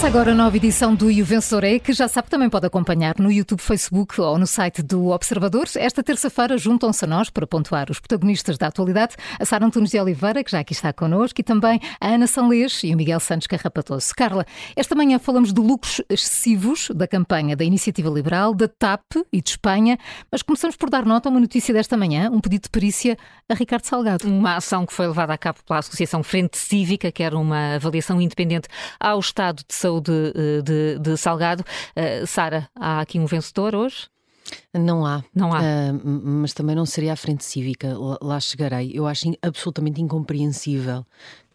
Começa agora a nova edição do E o Vencedor é, que já sabe também pode acompanhar no YouTube, Facebook ou no site do Observador. Esta terça-feira juntam-se a nós para pontuar os protagonistas da atualidade, a Sara Antunes de Oliveira, que já aqui está connosco, e também a Ana Sanlês e o Miguel Santos Carrapatoso. Carla, esta manhã falamos de lucros excessivos da campanha da Iniciativa Liberal, da TAP e de Espanha, mas começamos por dar nota a uma notícia desta manhã, um pedido de perícia a Ricardo Salgado. Uma ação que foi levada a cabo pela Associação Frente Cívica, que era uma avaliação independente ao Estado de saúde eh, de, de Salgado. Uh, Sara, há aqui um vencedor hoje? Não há. Não há. Uh, mas também não seria a frente cívica. Lá, lá chegarei. Eu acho absolutamente incompreensível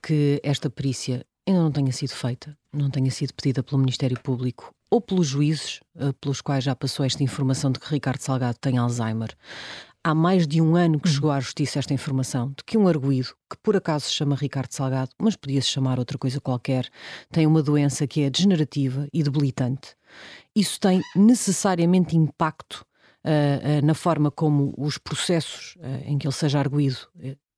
que esta perícia ainda não tenha sido feita, não tenha sido pedida pelo Ministério Público ou pelos juízes uh, pelos quais já passou esta informação de que Ricardo Salgado tem Alzheimer. Há mais de um ano que chegou à Justiça esta informação de que um arguído, que por acaso se chama Ricardo Salgado, mas podia-se chamar outra coisa qualquer, tem uma doença que é degenerativa e debilitante. Isso tem necessariamente impacto uh, uh, na forma como os processos uh, em que ele seja arguído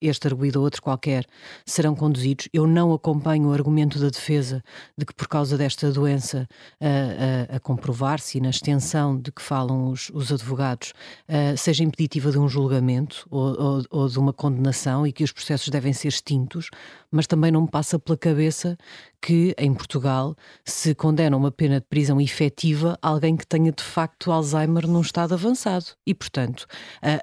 este arguído ou outro qualquer serão conduzidos. Eu não acompanho o argumento da defesa de que, por causa desta doença a, a, a comprovar-se e na extensão de que falam os, os advogados, seja impeditiva de um julgamento ou, ou, ou, de uma condenação e que os processos devem ser extintos, mas também não me passa pela cabeça que em Portugal se condena uma pena de prisão efetiva alguém que tenha de facto Alzheimer num estado avançado. E, portanto,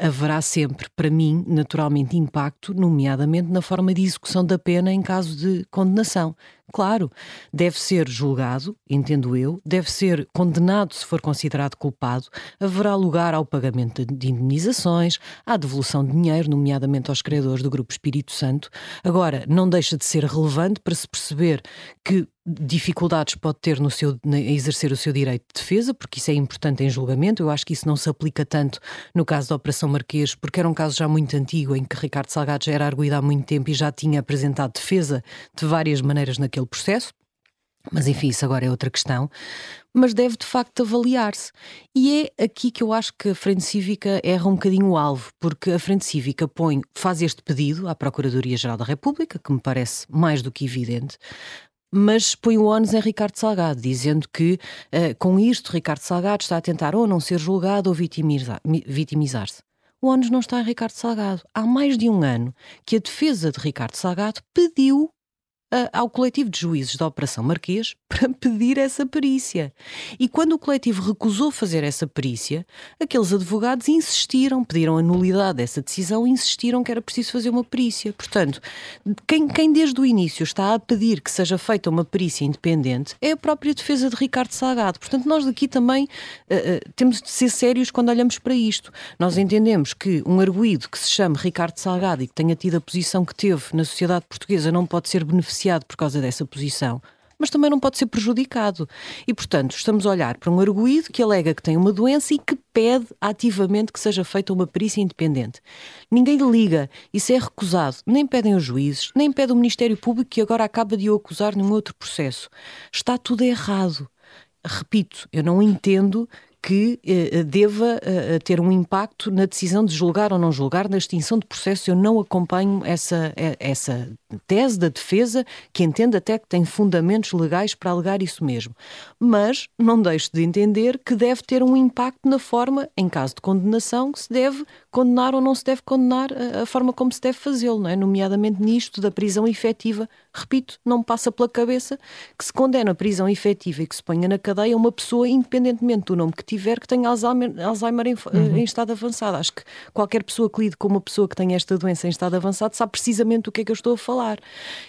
haverá sempre, para mim, naturalmente, impacto, nomeadamente na forma de execução da pena em caso de condenação. Claro, deve ser julgado, entendo eu, deve ser condenado se for considerado culpado, haverá lugar ao pagamento de indenizações, à devolução de dinheiro, nomeadamente aos credores do Grupo Espírito Santo. Agora, não deixa de ser relevante para se perceber que dificuldades pode ter no seu, a exercer o seu direito de defesa, porque isso é importante em julgamento. Eu acho que isso não se aplica tanto no caso da Operação Marquês, porque era um caso já muito antigo em que Ricardo Salgado já era arguído há muito tempo e já tinha apresentado defesa de várias maneiras naquele processo. Mas enfim, isso agora é outra questão. Mas deve de facto avaliar-se. E é aqui que eu acho que a Frente Cívica erra um bocadinho o alvo, porque a Frente Cívica põe, faz este pedido à Procuradoria-Geral da República, que me parece mais do que evidente, mas põe o ónus em Ricardo Salgado, dizendo que uh, com isto Ricardo Salgado está a tentar ou não ser julgado ou vitimizar-se. O ónus não está em Ricardo Salgado. Há mais de um ano que a defesa de Ricardo Salgado pediu ao coletivo de juízes da Operação Marquês para pedir essa perícia. E quando o coletivo recusou fazer essa perícia, aqueles advogados insistiram, pediram a nulidade dessa decisão e insistiram que era preciso fazer uma perícia. Portanto, quem, quem desde o início está a pedir que seja feita uma perícia independente é a própria defesa de Ricardo Salgado. Portanto, nós daqui também uh, uh, temos de ser sérios quando olhamos para isto. Nós entendemos que um arguído que se chame Ricardo Salgado e que tenha tido a posição que teve na sociedade portuguesa não pode ser beneficiado beneficiado por causa dessa posição, mas também não pode ser prejudicado. E, portanto, estamos a olhar para um arguído que alega que tem uma doença e que pede ativamente que seja feita uma perícia independente. Ninguém liga, isso é recusado. Nem pedem os juízes, nem pede o Ministério Público que agora acaba de o acusar num outro processo. Está tudo errado. Repito, eu não entendo que eh, deva eh, ter um impacto na decisão de julgar ou não julgar, na extinção de processo. Eu não acompanho essa, eh, essa tese da defesa, que entende até que tem fundamentos legais para alegar isso mesmo. Mas não deixo de entender que deve ter um impacto na forma, em caso de condenação, que se deve condenar ou não se deve condenar a, a forma como se deve fazê-lo, não é? nomeadamente nisto da prisão efetiva. Repito, não me passa pela cabeça que se condena a prisão efetiva e que se ponha na cadeia uma pessoa, independentemente do nome que tiver, que tenha Alzheimer, Alzheimer em, uhum. em, estado avançado. Acho que qualquer pessoa que lide com uma pessoa que tenha esta doença em estado avançado sabe precisamente do que é que eu estou a falar.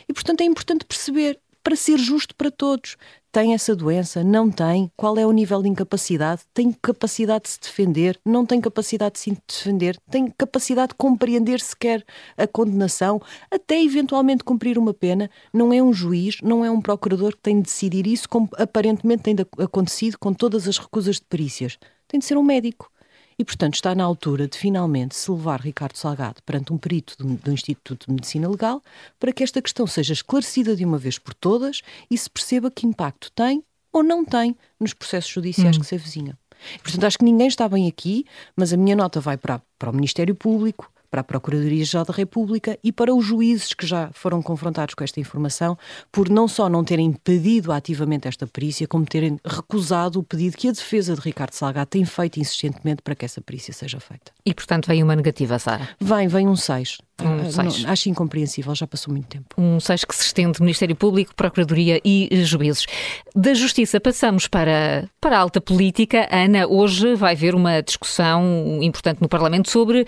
E, portanto, é importante perceber para ser justo para todos tem essa doença, não tem, qual é o nível de incapacidade, tem capacidade de se defender, não tem capacidade de se defender, tem capacidade de compreender sequer a condenação, até eventualmente cumprir uma pena. Não é um juiz, não é um procurador que tem de decidir isso, como aparentemente tem acontecido com todas as recusas de perícias. Tem de ser um médico. E, portanto, está na altura de finalmente se levar Ricardo Salgado perante um perito do, do, Instituto de Medicina Legal para que esta questão seja esclarecida de uma vez por todas e se perceba que impacto tem ou não tem nos processos judiciais hum. que se avizinham. Portanto, acho que ninguém está bem aqui, mas a minha nota vai para, para o Ministério Público, para a Procuradoria-Geral da República e para os juízes que já foram confrontados com esta informação, por não só não terem pedido ativamente esta perícia, como terem recusado o pedido que a defesa de Ricardo Salgado tem feito insistentemente para que essa perícia seja feita. E, portanto, vem uma negativa, Sara? Vem, vem um 6. Um uh, acho incompreensível, já passou muito tempo. Um 6 que se estende Ministério Público, Procuradoria e juízes. Da Justiça passamos para, para a alta política. Ana, hoje vai haver uma discussão importante no Parlamento sobre uh,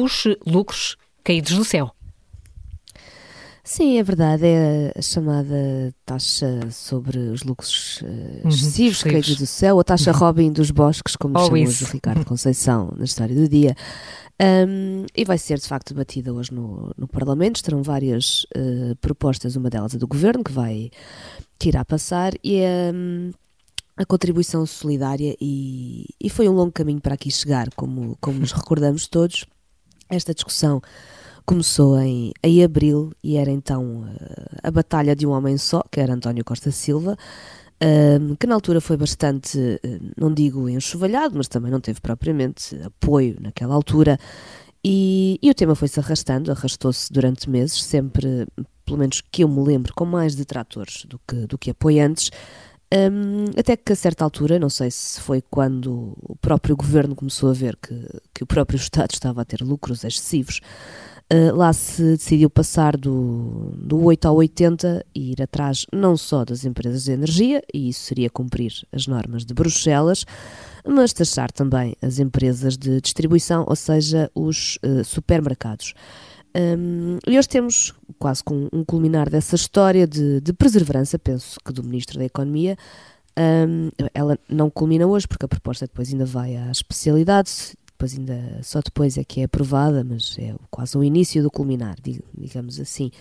os lucros caídos do céu. Sim, é verdade. É a chamada taxa sobre os lucros uh, excessivos uhum, caídos do céu, a taxa Robin dos bosques, como oh, chamamos o Ricardo Conceição na história do dia. Um, e vai ser de facto debatida hoje no, no Parlamento. Estarão várias uh, propostas, uma delas é do Governo, que vai tirar a passar, e é um, a contribuição solidária. E, e, foi um longo caminho para aqui chegar, como, como nos recordamos todos. Esta discussão começou em, em abril e era então uh, a batalha de um homem só, que era António Costa Silva que na altura foi bastante, eh, não digo enxovalhado, mas também não teve propriamente apoio naquela altura. E, e o tema foi-se arrastando, arrastou-se durante meses, sempre, pelo menos que eu me lembro, com mais detratores do que, do que apoiantes. Um, até que a certa altura, não sei se foi quando o próprio governo começou a ver que, que o próprio Estado estava a ter lucros excessivos, uh, lá se decidiu passar do, do 8 ao 80 e ir atrás não só das empresas de energia, e isso seria cumprir as normas de Bruxelas, mas taxar também as empresas de distribuição, ou seja, os uh, supermercados. Um, e hoje temos quase com um culminar dessa história de, de perseverança, penso que do Ministro da Economia. Um, ela não culmina hoje, porque a proposta depois ainda vai à especialidade, depois ainda só depois é que é aprovada, mas é quase o início do culminar, digamos assim.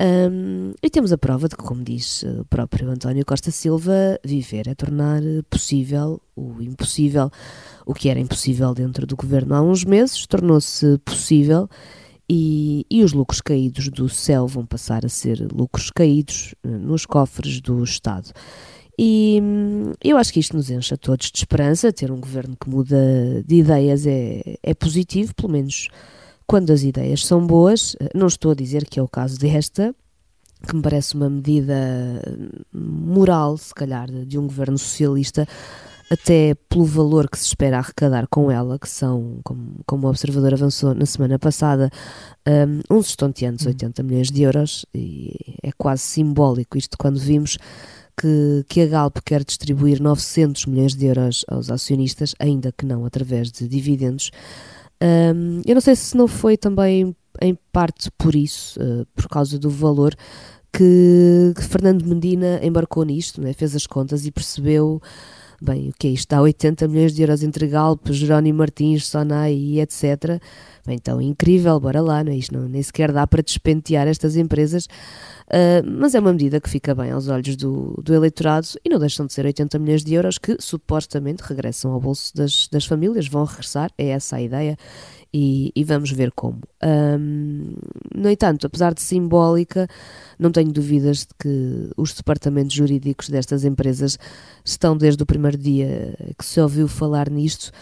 Um, e temos a prova de que, como diz o próprio António Costa Silva, viver é tornar possível o impossível. O que era impossível dentro do governo há uns meses tornou-se possível e, e, os lucros caídos do céu vão passar a ser lucros caídos eh, nos cofres do Estado. E hum, eu acho que isto nos enche a todos de esperança. Ter um governo que muda de ideias é, é positivo, pelo menos quando as ideias são boas. Não estou a dizer que é o caso desta, que me parece uma medida moral, se calhar, de um governo socialista até pelo valor que se espera arrecadar com ela, que são, como, como o observador avançou na semana passada, um, uns estonteantes 80 uhum. milhões de euros, e é quase simbólico isto quando vimos que, que a Galp quer distribuir 900 milhões de euros aos acionistas, ainda que não através de dividendos. Um, eu não sei se não foi também em parte por isso, uh, por causa do valor, que, que Fernando Medina embarcou nisto, né? fez as contas e percebeu Bem, o que é isto? Há 80 milhões de euros entre Galp, Jerónimo Martins, Sonai e etc. Bem, então, incrível, bora lá, não é? Isto não, nem sequer dá para despentear estas empresas, uh, mas é uma medida que fica bem aos olhos do, do eleitorado e não deixam de ser 80 milhões de euros que supostamente regressam ao bolso das, das famílias, vão regressar, é essa a ideia e, e vamos ver como. Um, no entanto, apesar de simbólica, não tenho dúvidas de que os departamentos jurídicos destas empresas estão desde o primeiro dia que se ouviu falar nisto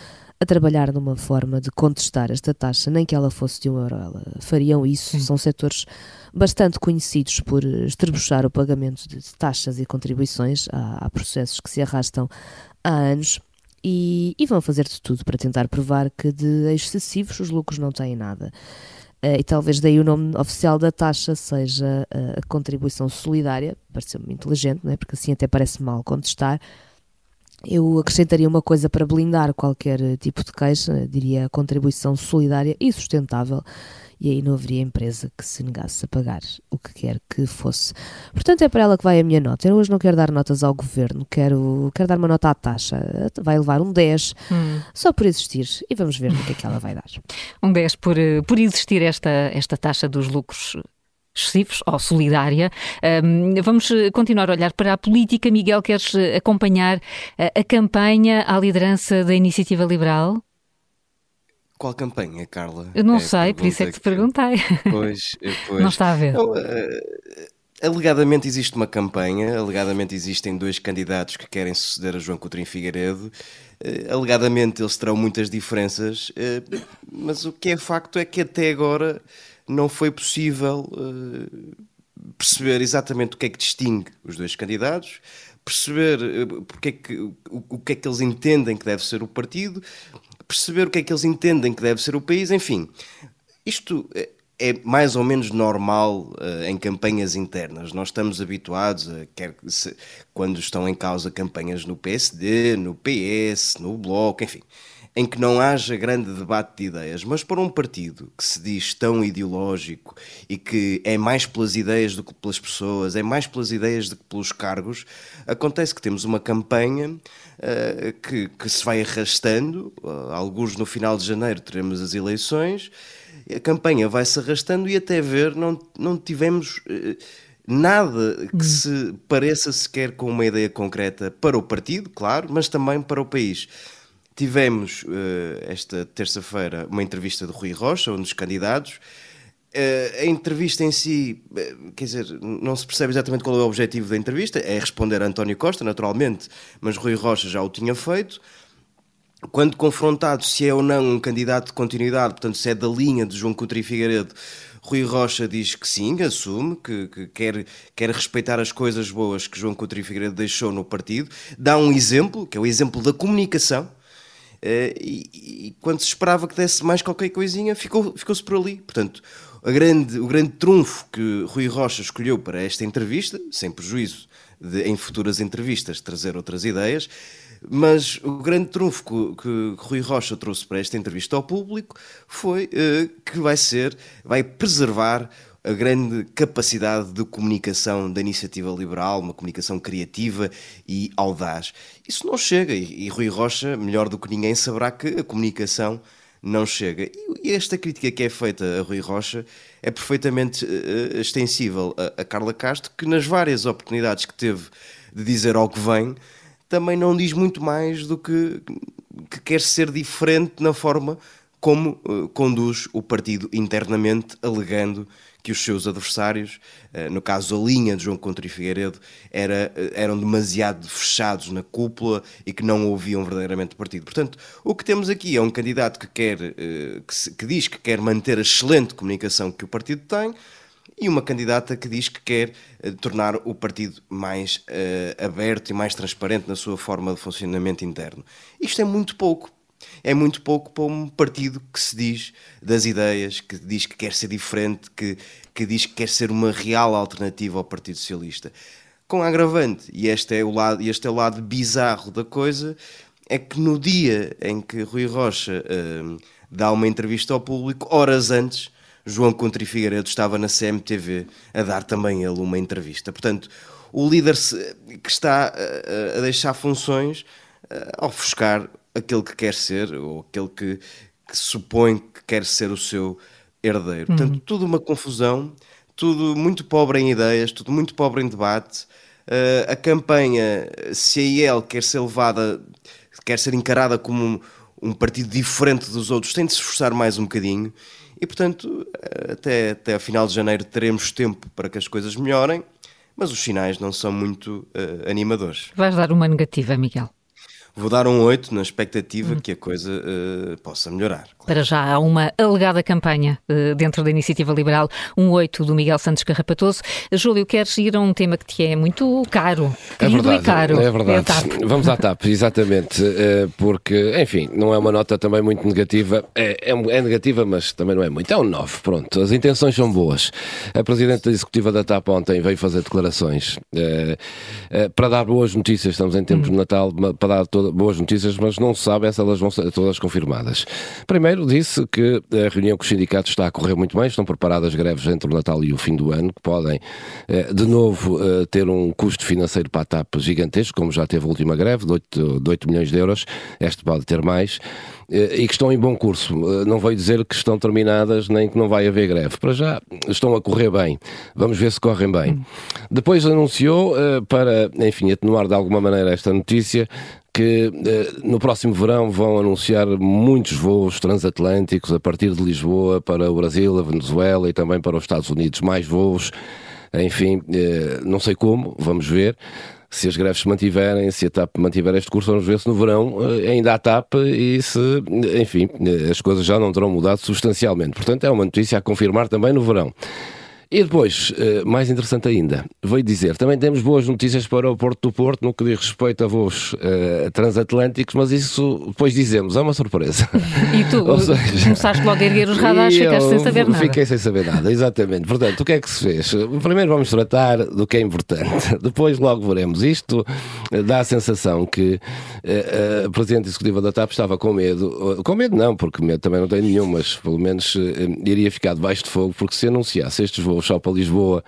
a trabalhar numa forma de contestar esta taxa, nem que ela fosse de um euro, ela fariam isso. São setores bastante conhecidos por estrebuchar o pagamento de taxas e contribuições. Há, há processos que se arrastam há anos e, e vão fazer de tudo para tentar provar que de excessivos os lucros não têm nada. Uh, e talvez daí o nome oficial da taxa seja uh, a contribuição solidária, pareceu-me inteligente, não é? porque assim até parece mal contestar. Eu acrescentaria uma coisa para blindar qualquer tipo de queixa, diria a contribuição solidária e sustentável, e aí não haveria empresa que se negasse a pagar o que quer que fosse. Portanto, é para ela que vai a minha nota. Eu hoje não quero dar notas ao governo, quero, quero dar uma nota à taxa. Vai levar um 10 hum. só por existir e vamos ver o que é que ela vai dar. Um 10 por, eh, por existir esta, esta taxa dos lucros excessivos ou solidária. Vamos eh, continuar a olhar para a política. Miguel, queres eh, acompanhar a, a campanha à liderança da Iniciativa Liberal? Qual campanha, Carla? Eu não é sei, por isso é que te perguntei. Pois, pois. Não está a ver. Não, uh, Alegadamente existe uma campanha, alegadamente existem dois candidatos que querem suceder a João Coutinho Figueiredo. Alegadamente eles terão muitas diferenças, mas o que é facto é que até agora não foi possível uh, perceber exatamente o que é que distingue os dois candidatos, perceber porque é que, o, o que é que eles entendem que deve ser o partido, perceber o que é que eles entendem que deve ser o país, enfim. Isto é mais ou menos normal uh, em campanhas internas. Nós estamos habituados a, quer se, quando estão em causa campanhas no PSD, no PS, no Bloco, enfim, em que não haja grande debate de ideias, mas para um partido que se diz tão ideológico e que é mais pelas ideias do que pelas pessoas, é mais pelas ideias do que pelos cargos, acontece que temos uma campanha uh, que, que, se vai arrastando, uh, alguns no final de janeiro teremos as eleições, a campanha vai-se arrastando e até ver não, não tivemos... Uh, nada que hum. se pareça sequer com uma ideia concreta para o partido, claro, mas também para o país. Tivemos uh, esta terça-feira uma entrevista de Rui Rocha, um dos candidatos. Uh, a entrevista em si, uh, quer dizer, não se percebe exatamente qual é o objetivo da entrevista, é responder a António Costa, naturalmente, mas Rui Rocha já o tinha feito. Quando confrontado se é ou não um candidato de continuidade, portanto, se é da linha de João Coutinho Figueiredo, Rui Rocha diz que sim, assume, que, que, quer, quer respeitar as coisas boas que João Coutinho Figueiredo deixou no partido. Dá um exemplo, que é o exemplo da comunicação e, e, quando se esperava que desse mais qualquer coisinha, ficou, ficou-se por ali. Portanto, grande, o grande trunfo que Rui Rocha escolheu para esta entrevista, sem prejuízo de em futuras entrevistas trazer outras ideias, mas o grande trunfo que, que Rui Rocha trouxe para esta entrevista ao público foi uh, que vai ser, vai preservar a grande capacidade de comunicação da iniciativa liberal, uma comunicação criativa e audaz. Isso não chega, e, Rui Rocha, melhor do que ninguém, saberá que a comunicação não chega. E esta crítica que é feita a Rui Rocha é perfeitamente uh, extensível a, Carla Castro, que nas várias oportunidades que teve de dizer ao que vem, também não diz muito mais do que, que quer ser diferente na forma como uh, conduz o partido internamente, alegando que os seus adversários, eh, no caso a linha de João Contra e Figueiredo, era, eh, eram demasiado fechados na cúpula e que não ouviam verdadeiramente o partido. Portanto, o que temos aqui é um candidato que, quer, eh, que, diz que quer manter a excelente comunicação que o partido tem, e uma candidata que diz que quer tornar o partido mais aberto e mais transparente na sua forma de funcionamento interno. Isto é muito pouco, é muito pouco para um partido que se diz das ideias, que diz que quer ser diferente, que, que diz que quer ser uma real alternativa ao Partido Socialista. Com agravante, e este é o lado, este é o lado bizarro da coisa, é que no dia em que Rui Rocha uh, dá uma entrevista ao público, horas antes, João Contri Figueiredo estava na CMTV a dar também ele uma entrevista. Portanto, o líder que está a, a deixar funções a ofuscar aquele que quer ser ou aquele que, que supõe que quer ser o seu herdeiro. Uhum. Portanto, tudo uma confusão, tudo muito pobre em ideias, tudo muito pobre em debate. Uh, a campanha, se a IEL quer ser levada, quer ser encarada como um, um, partido diferente dos outros, tem de se esforçar mais um bocadinho. E, portanto, até, até a final de janeiro teremos tempo para que as coisas melhorem, mas os sinais não são muito uh, animadores. Vais dar uma negativa, Miguel? Vou dar um 8 na expectativa hum. que a coisa uh, possa melhorar. Para já há uma alegada campanha uh, dentro da Iniciativa Liberal, um 8 do Miguel Santos Carrapatoso. Júlio, queres ir a um tema que te é muito caro, é verdade, e caro. É verdade. É Vamos à TAP, exatamente, uh, porque, enfim, não é uma nota também muito negativa, é, é, é, negativa, mas também não é muito, é um 9, pronto, as intenções são boas. A Presidente Executiva da TAP ontem veio fazer declarações para dar boas notícias, estamos em tempos hum. de Natal, para dar boas notícias, mas não se sabe se elas vão ser todas confirmadas. Primeiro, disse que a reunião com os sindicatos está a correr muito bem, estão preparadas greves entre o Natal e o fim do ano, que podem, eh, de novo, eh, ter um custo financeiro para a TAP gigantesco, como já teve a última greve, de 8, de 8 milhões de euros. Este pode ter mais eh, e que estão em bom curso. Não vou dizer que estão terminadas nem que não vai haver greve. Para já estão a correr bem. Vamos ver se correm bem. Hum. Depois anunciou, para, enfim, atenuar de alguma maneira esta notícia, que eh, no próximo verão vão anunciar muitos voos transatlânticos a partir de Lisboa para o Brasil, a Venezuela e também para os Estados Unidos, mais voos enfim, eh, não sei como, vamos ver se as greves se mantiverem, se a TAP mantiver este curso, vamos ver se no verão eh, ainda há TAP e se, enfim, as coisas já não terão mudado substancialmente. Portanto, é uma notícia a confirmar também no verão. E depois, eh, mais interessante ainda, veio dizer, também temos boas notícias para o Porto do Porto no que diz respeito a voos uh, transatlânticos, mas isso depois dizemos, é uma surpresa. E tu seja, começaste logo a erguer os radares, ficaste sem saber nada. Fiquei sem saber nada, exatamente. Portanto, o que é que se fez? Primeiro vamos tratar do que é importante, depois logo veremos. Isto eh, dá a sensação que uh, a Presidente Executiva da TAP estava com medo, com medo não, porque medo também não tem nenhum, mas pelo menos uh, iria ficar debaixo de fogo, porque se anunciasse estes voos só para Lisboa,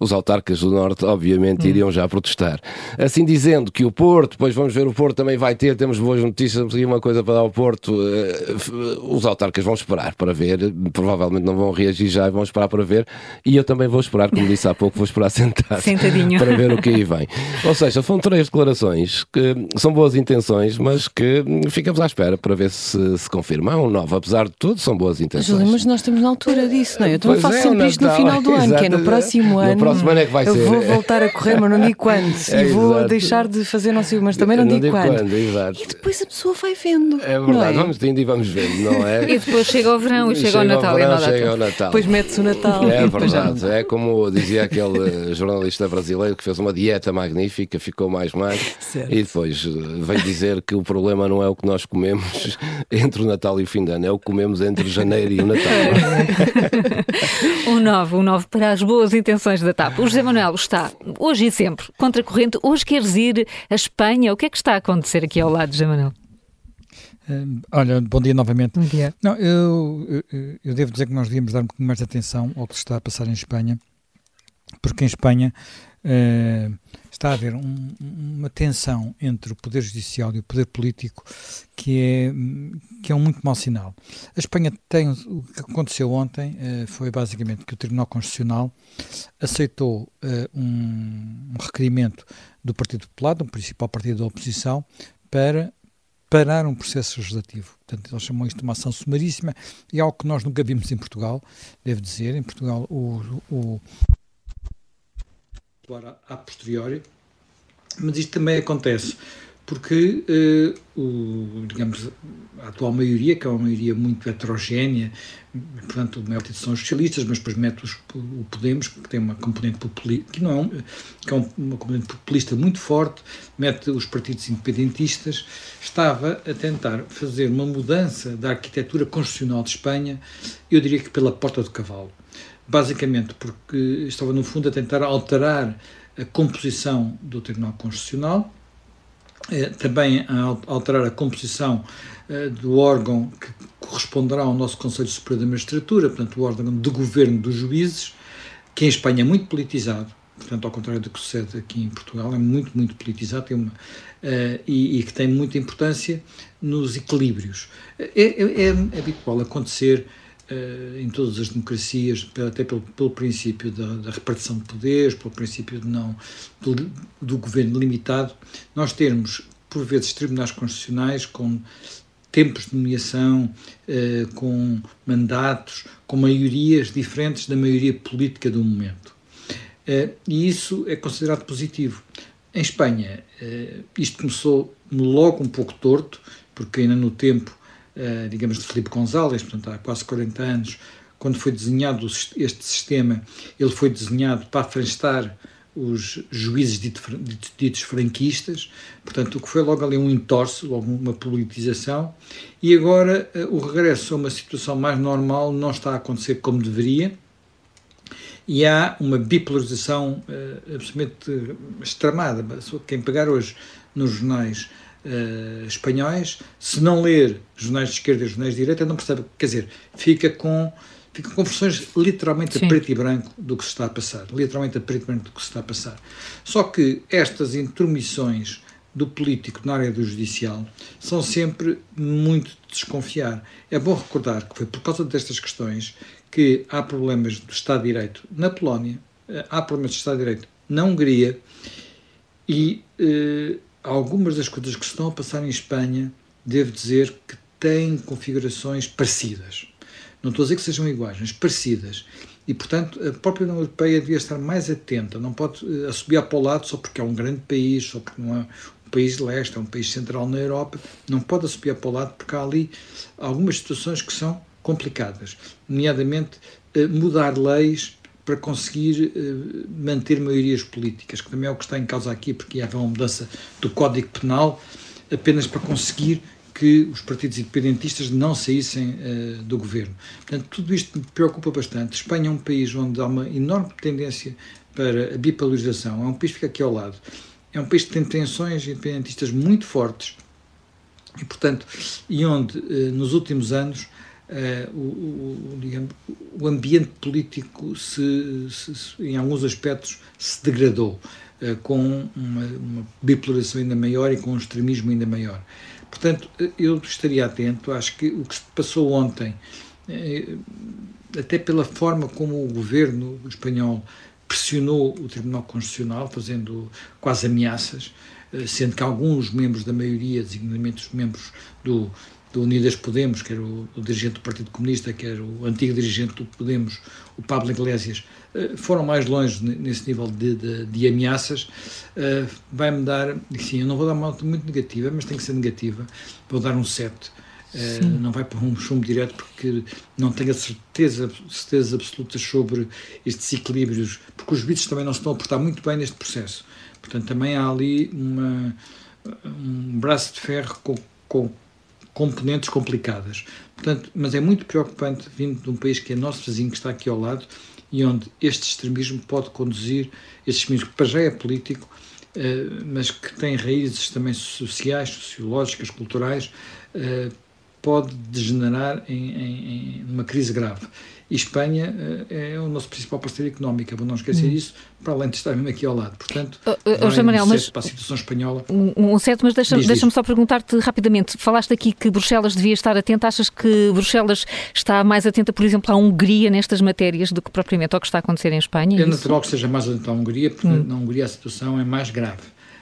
os autarcas do Norte, obviamente, hum. iriam já protestar. Assim dizendo que o Porto, depois vamos ver, o Porto também vai ter, temos boas notícias, temos uma coisa para dar ao Porto, uh, os autarcas vão esperar para ver, provavelmente não vão reagir já, vão esperar para ver, e eu também vou esperar, como disse há pouco, vou esperar sentado Sentadinho. para ver o que aí vem. Ou seja, foram três declarações que são boas intenções, mas que ficamos à espera para ver se se confirma. É um novo, apesar de tudo, são boas intenções. Mas nós estamos na altura disso, não é? Eu também faço é, sempre isto no final do ano, que é no próximo ano. No próximo ano é que vai eu ser. Eu vou voltar a correr, mas não digo quando. É, e vou exato. deixar de fazer não sei, mas também não, não digo, digo quando. quando exato. E depois a pessoa vai vendo. É verdade, é? vamos indo e vamos vendo, não é? e depois chega o verão e chega, chega o Natal. Verão, e chega o Natal. Depois mete-se o Natal. É verdade, é como dizia aquele jornalista brasileiro que fez uma dieta magnífica, ficou mais magro certo. e depois eh, veio dizer que o problema não é o que nós comemos entre o Natal e o fim de ano, é o que comemos entre janeiro e o Natal. um novo, um novo para as boas intenções da TAP. O José Manuel está, hoje e sempre, contra a corrente. Hoje queres ir à Espanha. O que é que está a acontecer aqui ao lado, José Manuel? Uh, olha, bom dia novamente. Bom dia. Não, eu, eu, eu, devo dizer que nós devíamos dar um pouco mais de atenção ao que está a passar em Espanha, porque em Espanha uh, está a haver um, uma tensão entre o poder judicial e o poder político que é, que é um muito mau sinal. A Espanha tem, o que aconteceu ontem uh, foi basicamente que o Tribunal Constitucional aceitou uh, um, um, requerimento do Partido Popular, do principal partido da oposição, para parar um processo legislativo. Portanto, eles chamam isto de uma ação sumaríssima e é algo que nós nunca vimos em Portugal, devo dizer. Em Portugal, o, o a posteriori, mas isto também acontece porque uh, o, digamos, a atual maioria, que é uma maioria muito heterogénea, portanto, o maior são os socialistas, mas depois mete os, o Podemos, que tem uma componente populista, que não é, um, que é uma componente populista muito forte, mete os partidos independentistas, estava a tentar fazer uma mudança da arquitetura constitucional de Espanha, eu diria que pela porta do cavalo basicamente porque estava, no fundo, a tentar alterar a composição do Tribunal Constitucional, eh, também a alterar a composição eh, do órgão que corresponderá ao nosso Conselho Superior da Magistratura, portanto, o órgão de governo dos juízes, que em Espanha é muito politizado, portanto, ao contrário do que sucede aqui em Portugal, é muito, muito politizado tem uma, uh, e, e, que tem muita importância nos equilíbrios. É, é, é habitual acontecer em todas as democracias, até pelo, pelo princípio da, da, repartição de poderes, pelo princípio de não, do, do governo limitado, nós termos, por vezes, tribunais constitucionais com tempos de nomeação, uh, com mandatos, com maiorias diferentes da maioria política do momento. Uh, e isso é considerado positivo. Em Espanha, isto começou logo um pouco torto, porque ainda no tempo eh, digamos, de Felipe González, portanto, há quase 40 anos, quando foi desenhado este sistema, ele foi desenhado para afastar os juízes ditos franquistas, portanto, o que foi logo ali um entorce, logo uma politização, e agora eh, o regresso a uma situação mais normal não está a acontecer como deveria, e há uma bipolarização uh, absolutamente extremada. Quem pegar hoje nos jornais uh, espanhóis, se não ler jornais de esquerda e jornais de direita, não percebe. Quer dizer, fica com, fica com versões literalmente Sim. a preto e branco do que se está a passar. Literalmente a preto e branco do que se está a passar. Só que estas intromissões do político na área do judicial são sempre muito de desconfiar. É bom recordar que foi por causa destas questões que há problemas do Estado de Direito na Polónia, eh, há problemas do Estado de Direito na Hungria e eh, algumas das coisas que estão a passar em Espanha, devo dizer que têm configurações parecidas. Não estou a dizer que sejam iguais, mas parecidas. E, portanto, a própria União Europeia devia estar mais atenta, não pode uh, assobiar para o lado só porque é um grande país, só porque não é um país de leste, é um país central na Europa, não pode assobiar para o lado porque há ali algumas situações que são complicadas, nomeadamente uh, mudar leis para conseguir uh, manter maiorias políticas, que também é o que está em causa aqui, porque ia haver uma mudança do Código Penal apenas para conseguir que os partidos independentistas não saíssem uh, do governo. Portanto, tudo isto me preocupa bastante. Espanha é um país onde há uma enorme tendência para a bipolarização, é um país que fica aqui ao lado. É um país que tem tensões independentistas muito fortes e, portanto, e onde uh, nos últimos anos uh, o, o, o ambiente político, se, se, se, em alguns aspectos, se degradou, com uma, uma bipolarização ainda maior e com um extremismo ainda maior. Portanto, eu estaria atento, acho que o que se passou ontem, eh, até pela forma como o governo espanhol pressionou o Tribunal Constitucional, fazendo quase ameaças, eh, sendo que alguns membros da maioria, designadamente os membros do, do Unidas Podemos, que era o, o, dirigente do Partido Comunista, que era o antigo dirigente do Podemos, o Pablo Iglesias, eh, foram mais longe nesse nível de, de, de ameaças. Uh, Vai-me dar, sim, eu não vou dar uma nota muito negativa, mas tem que ser negativa, vou dar um 7. Uh, eh, não vai para um chumbo direto porque não tenho a certeza, certeza absoluta sobre estes equilíbrios, porque os bichos também não se estão a portar muito bem neste processo. Portanto, também há ali uma, um braço de ferro com, com componentes complicadas. Portanto, mas é muito preocupante vindo de um país que é nosso vizinho, que está aqui ao lado, e onde este extremismo pode conduzir, este extremismo que para já é político, eh, mas que tem raízes também sociais, sociológicas, culturais, eh, pode degenerar em, em, em uma crise grave. E Espanha eh, é o nosso principal parceiro económico, vou não esquecer hum. isso, para além de estar mesmo aqui ao lado. Portanto, uh, Manel, mas para a situação espanhola. Um, um certo, mas deixa-me deixa só perguntar-te rapidamente. Falaste aqui que Bruxelas devia estar atenta. Achas que Bruxelas está mais atenta, por exemplo, à Hungria nestas matérias do que propriamente ao que está a acontecer em Espanha? É, é natural que seja mais atenta à Hungria, porque hum. na Hungria a situação é mais grave.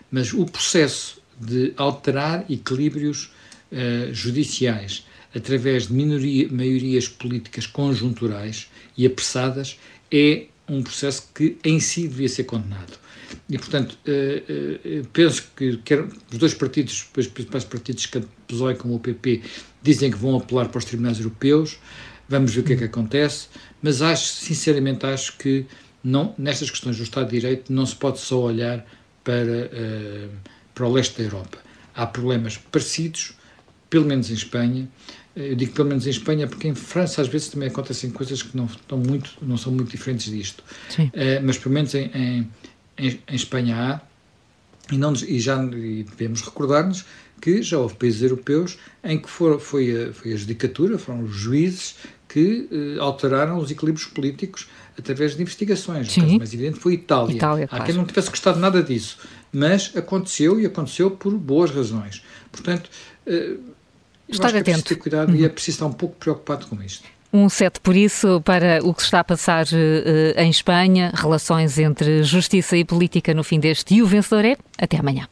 Mas o processo de alterar equilíbrios uh, judiciais através de minoria, maiorias políticas conjunturais e apressadas, é um processo que em si devia ser condenado. E, portanto, eh, eh, penso que quer, os dois partidos, os principais partidos, tanto o PSOE como o PP, dizem que vão apelar para os tribunais europeus, vamos ver o que é que acontece, mas acho, sinceramente, acho que não, nestas questões do Estado de Direito não se pode só olhar para, uh, para o leste da Europa. Há problemas parecidos, pelo menos em Espanha, eu digo pelo menos em Espanha, porque em França às vezes também acontecem coisas que não, estão muito, não são muito diferentes disto. Uh, mas pelo menos em, em, em, Espanha há, e, não, e já e devemos recordar-nos que já houve países europeus em que for, foi, a, foi a judicatura, foram os juízes que alteraram os equilíbrios políticos através de investigações. Sim. O caso mais evidente foi Itália. Itália Há claro. quem não tivesse gostado nada disso, mas aconteceu e aconteceu por boas razões. Portanto, Estar atento. É preciso ter cuidado uhum. e é preciso estar um pouco preocupado com isto. Um set, por isso, para o que se está a passar uh, em Espanha, relações entre justiça e política no fim deste. E o vencedor é. Até amanhã.